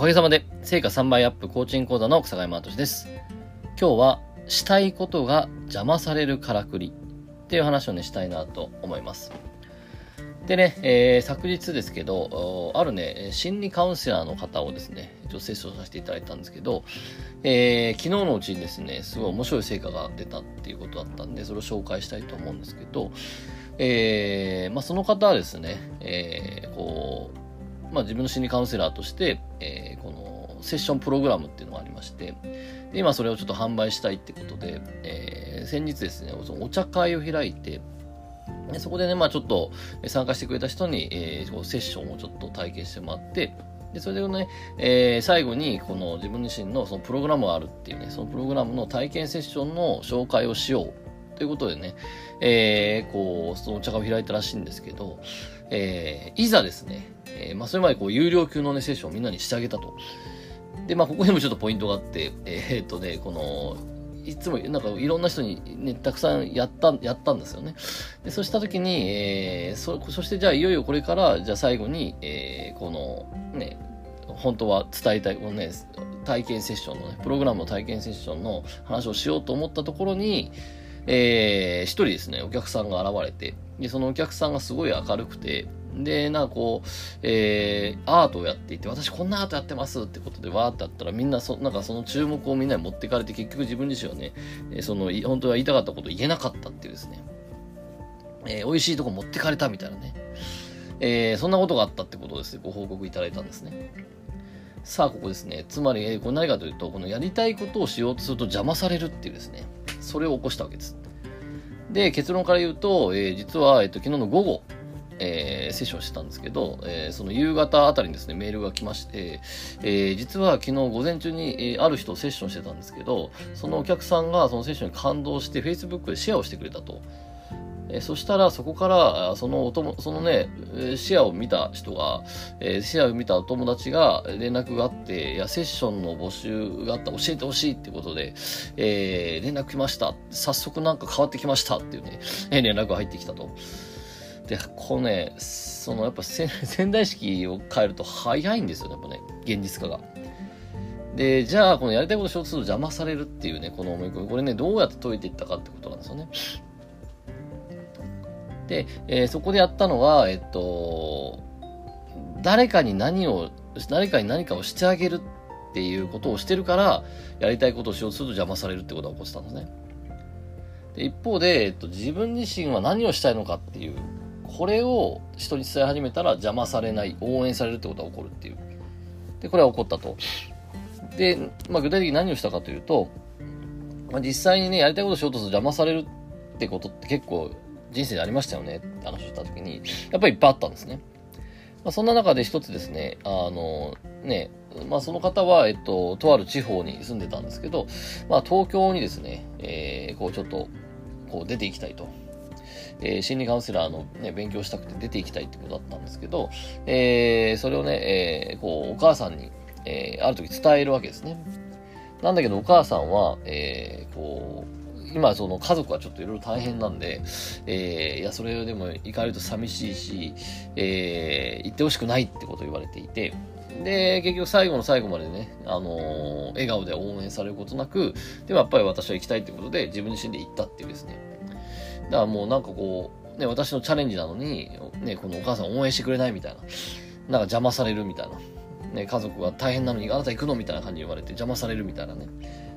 かげさまで成果3倍アップコーチング講座の草山敏です。今日はしたいことが邪魔されるからくりっていう話をねしたいなと思います。でね、えー、昨日ですけど、あるね、心理カウンセラーの方をですね、一応セッションさせていただいたんですけど、えー、昨日のうちにですね、すごい面白い成果が出たっていうことだったんで、それを紹介したいと思うんですけど、えー、まあ、その方はですね、えー、こう、まあ、自分の心理カウンセラーとして、えー、このセッションプログラムっていうのがありまして、で今それをちょっと販売したいってことで、えー、先日ですね、お茶会を開いて、でそこでね、まあちょっと参加してくれた人に、えー、セッションをちょっと体験してもらって、で、それでね、えー、最後に、この自分自身のそのプログラムがあるっていうね、そのプログラムの体験セッションの紹介をしようということでね、えー、こう、そのお茶会を開いたらしいんですけど、えー、いざですね、えー、まあそれまでこう、有料級のね、セッションをみんなにしてあげたと。で、まあここにもちょっとポイントがあって、えー、っとね、この、いつもなんかいろんな人にね、たくさんやった、やったんですよね。で、そうしたときに、えー、そ、そしてじゃあいよいよこれから、じゃあ最後に、えー、この、ね、本当は伝えたい、このね、体験セッションのね、プログラムの体験セッションの話をしようと思ったところに、えー、一人ですね、お客さんが現れて、で、そのお客さんがすごい明るくて、で、なんかこう、えー、アートをやっていて、私こんなアートやってますってことでわーってやったら、みんなそ、なんかその注目をみんなに持ってかれて、結局自分自身はね、その、本当は言いたかったことを言えなかったっていうですね、えー、美味しいとこ持ってかれたみたいなね、えー、そんなことがあったってことをですね、ご報告いただいたんですね。さあ、ここですね。つまり、え、これ何かというと、このやりたいことをしようとすると邪魔されるっていうですね、それを起こしたわけです。で、結論から言うと、えー、実は、えっ、と、昨日の午後、えー、セッションしてたんですけど、えー、その夕方あたりにですね、メールが来まして、えー、実は昨日午前中に、えー、ある人をセッションしてたんですけど、そのお客さんがそのセッションに感動して Facebook でシェアをしてくれたと。えそしたらそこからそのおともそのねシェアを見た人が、えシェアを見たお友達が連絡があっていやセッションの募集があった教えてほしいってことで、えー、連絡来ました早速なんか変わってきましたっていうねえ連絡が入ってきたと。でこのねそのやっぱ 仙台式を変えると早いんですよねやっぱね現実化が。で、じゃあ、このやりたいことしようとすると邪魔されるっていうね、この思い込み。これね、どうやって解いていったかってことなんですよね。で、えー、そこでやったのは、えっと、誰かに何を、誰かに何かをしてあげるっていうことをしてるから、やりたいことをしようとすると邪魔されるってことが起こってたんですね。で一方で、えっと、自分自身は何をしたいのかっていう、これを人に伝え始めたら邪魔されない、応援されるってことが起こるっていう。で、これは起こったと。で、まあ、具体的に何をしたかというと、まあ、実際にね、やりたいことをしようとすると邪魔されるってことって結構人生でありましたよねって話をした時に、やっぱりいっぱいあったんですね。まあ、そんな中で一つですね、あの、ね、まあその方は、えっと、とある地方に住んでたんですけど、まあ東京にですね、えー、こうちょっと、こう出ていきたいと。えー、心理カウンセラーのね、勉強したくて出ていきたいってことだったんですけど、えー、それをね、えー、こう、お母さんに、えー、ある時伝えるわけですね。なんだけどお母さんは、えー、こう、今その家族はちょっといろいろ大変なんで、えー、いや、それでも行かれると寂しいし、えー、行ってほしくないってことを言われていて、で、結局最後の最後までね、あのー、笑顔で応援されることなく、でもやっぱり私は行きたいってことで自分自身で行ったっていうですね。だからもうなんかこう、ね、私のチャレンジなのに、ね、このお母さん応援してくれないみたいな。なんか邪魔されるみたいな。ね、家族が大変なのにあなた行くのみたいな感じに言われて邪魔されるみたいなね。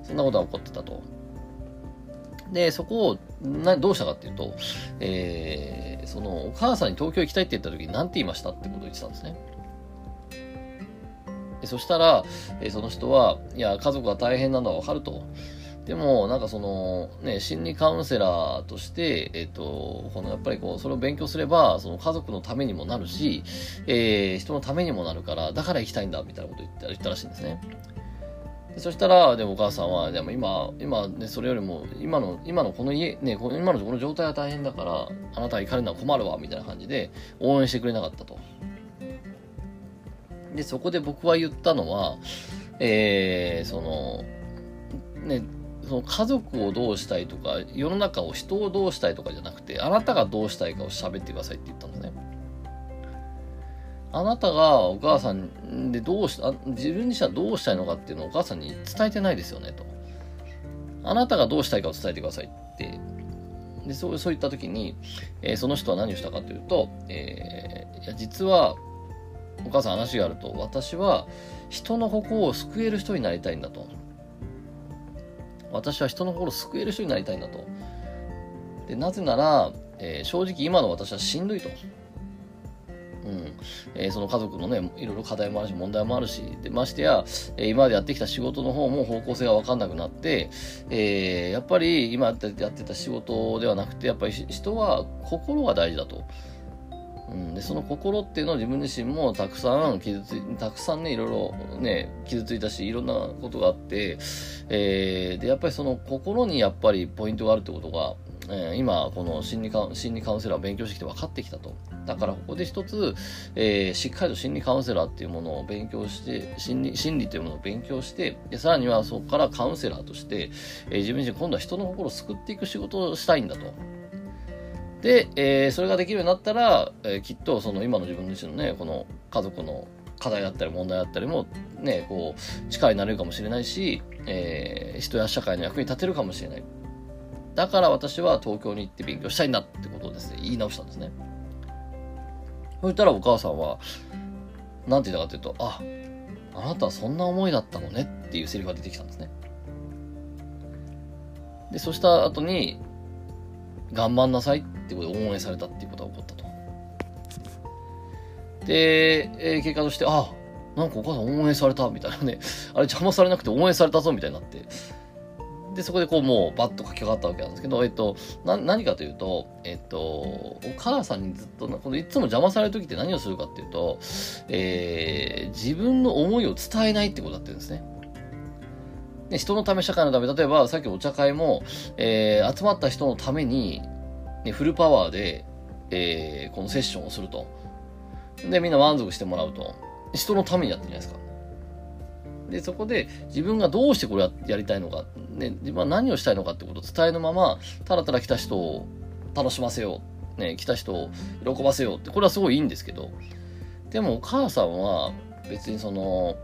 そんなことが起こってたと。で、そこをなどうしたかっていうと、えー、その、お母さんに東京行きたいって言った時に何て言いましたってことを言ってたんですね。でそしたら、えー、その人は、いや、家族が大変なのはわかると。でも、なんかその、ね、心理カウンセラーとして、えっ、ー、と、このやっぱりこう、それを勉強すれば、その家族のためにもなるし、えー、人のためにもなるから、だから行きたいんだ、みたいなことを言った言ったらしいんですね。そしたら、でお母さんは、でも今、今ね、それよりも、今の、今のこの家、ね、今のこの状態は大変だから、あなたが行かれるのは困るわ、みたいな感じで、応援してくれなかったと。で、そこで僕は言ったのは、えー、その、ね、その家族をどうしたいとか、世の中を人をどうしたいとかじゃなくて、あなたがどうしたいかを喋ってくださいって言ったんですね。あなたがお母さんでどうし、あ自分自身はどうしたいのかっていうのをお母さんに伝えてないですよね、と。あなたがどうしたいかを伝えてくださいって。で、そう、そういった時に、えー、その人は何をしたかというと、えー、いや、実は、お母さん話があると、私は人の心を救える人になりたいんだと。私は人の心を救える人になりたいんだと。で、なぜなら、えー、正直今の私はしんどいと。うん。えー、その家族のね、いろいろ課題もあるし、問題もあるし、で、ましてや、えー、今までやってきた仕事の方も方向性が分かんなくなって、えー、やっぱり今やってた仕事ではなくて、やっぱり人は心が大事だと。うん、でその心っていうのを自分自身もたくさん傷ついたくさんねいろいろね傷ついたしいろんなことがあって、えー、でやっぱりその心にやっぱりポイントがあるってことが、え、今この心理カ心理カウンセラーを勉強してきて分かってきたとだからここで一つ、えー、しっかりと心理カウンセラーっていうものを勉強して心理心理というものを勉強してでさらにはそこからカウンセラーとして、え自分自身今度は人の心を救っていく仕事をしたいんだと。で、えー、それができるようになったら、えー、きっとその今の自分自身のね、この家族の課題だったり問題だったりもね、こう、力になれるかもしれないし、えー、人や社会の役に立てるかもしれない。だから私は東京に行って勉強したいんだってことをですね、言い直したんですね。そしたらお母さんは、なんて言ったかというと、あ、あなたはそんな思いだったのねっていうセリフが出てきたんですね。で、そうした後に、頑張んなさいってことで応援されたっていうことが起こったと。で、えー、結果として、あ、なんかお母さん応援されたみたいなね。あれ邪魔されなくて応援されたぞみたいになって。で、そこでこうもうバッと書き上がったわけなんですけど、えっと、な、何かというと、えっと、お母さんにずっと、このいつも邪魔される時って何をするかっていうと、えー、自分の思いを伝えないってことだってるんですね。で人のため、社会のため、例えばさっきお茶会も、えー、集まった人のために、ね、フルパワーで、えー、このセッションをすると。で、みんな満足してもらうと。人のためにやってるじゃないですか。で、そこで自分がどうしてこれやりたいのか、ね、自分は何をしたいのかってことを伝えのまま、ただただ来た人を楽しませよう。ね、来た人を喜ばせようって、これはすごいいいんですけど、でもお母さんは別にその、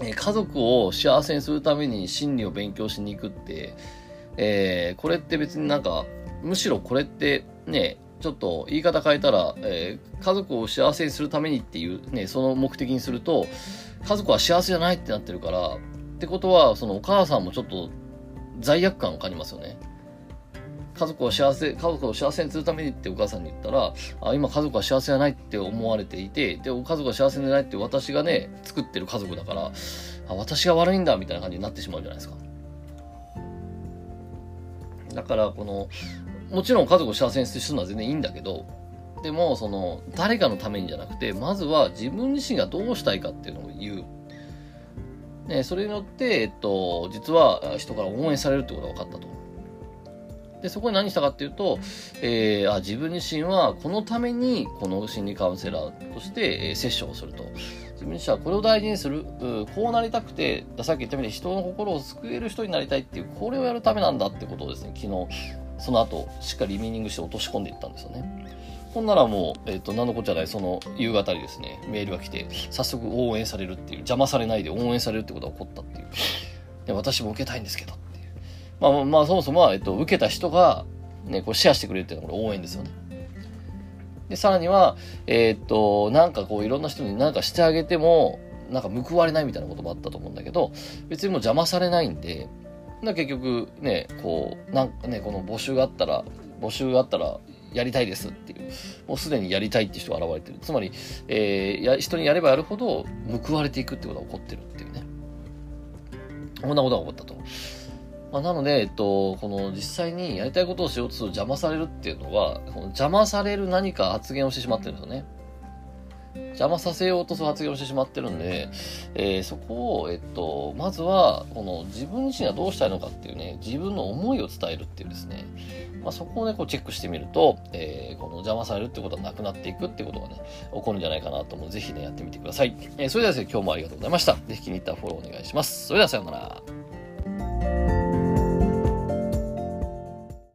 え家族を幸せにするために心理を勉強しに行くって、えー、これって別になんか、むしろこれってね、ちょっと言い方変えたら、えー、家族を幸せにするためにっていうね、その目的にすると、家族は幸せじゃないってなってるから、ってことは、そのお母さんもちょっと罪悪感を感じますよね。家族を幸せ、家族を幸せにするためにってお母さんに言ったら、あ今家族は幸せじゃないって思われていて、で、家族が幸せじゃないって私がね、作ってる家族だから、あ私が悪いんだみたいな感じになってしまうじゃないですか。だから、この、もちろん家族を幸せにするのは全然いいんだけど、でも、その、誰かのためにじゃなくて、まずは自分自身がどうしたいかっていうのを言う。ね、それによって、えっと、実は人から応援されるってことが分かったと。で、そこで何したかっていうと、えー、あ自分自身はこのためにこの心理カウンセラーとして、えー、セッションをすると。自分自身はこれを大事にする、こうなりたくて、さっき言ったように人の心を救える人になりたいっていう、これをやるためなんだってことをですね、昨日、その後、しっかりミーニングして落とし込んでいったんですよね。ほんならもう、えっ、ー、と、何のこっちゃない、その夕方にですね、メールが来て、早速応援されるっていう、邪魔されないで応援されるってことが起こったっていう。で、私も受けたいんですけどっていう。まあまあ、そもそもは、えっ、ー、と、受けた人が、ね、こうシェアしてくれるっていうのはこれ応援ですよね。で、さらには、えっ、ー、と、なんかこういろんな人に何かしてあげても、なんか報われないみたいなこともあったと思うんだけど、別にもう邪魔されないんで、だ結局ね、こう、なんかね、この募集があったら、募集があったらやりたいですっていう、もうすでにやりたいって人が現れてる。つまり、えー、や人にやればやるほど報われていくってことが起こってるっていうね。こんなことが起こったと。まあ、なので、えっと、この実際にやりたいことをしようとすると邪魔されるっていうのは、この邪魔される何か発言をしてしまってるんですよね。邪魔させようとする発言をしてしまってるんで、えー、そこを、えっと、まずは、この自分自身がどうしたいのかっていうね、自分の思いを伝えるっていうですね、まあ、そこをね、こうチェックしてみると、えー、この邪魔されるってことはなくなっていくってことがね、起こるんじゃないかなと思うぜひね、やってみてください。えー、それではですね、今日もありがとうございました。ぜひ気に入ったフォローお願いします。それではさようなら。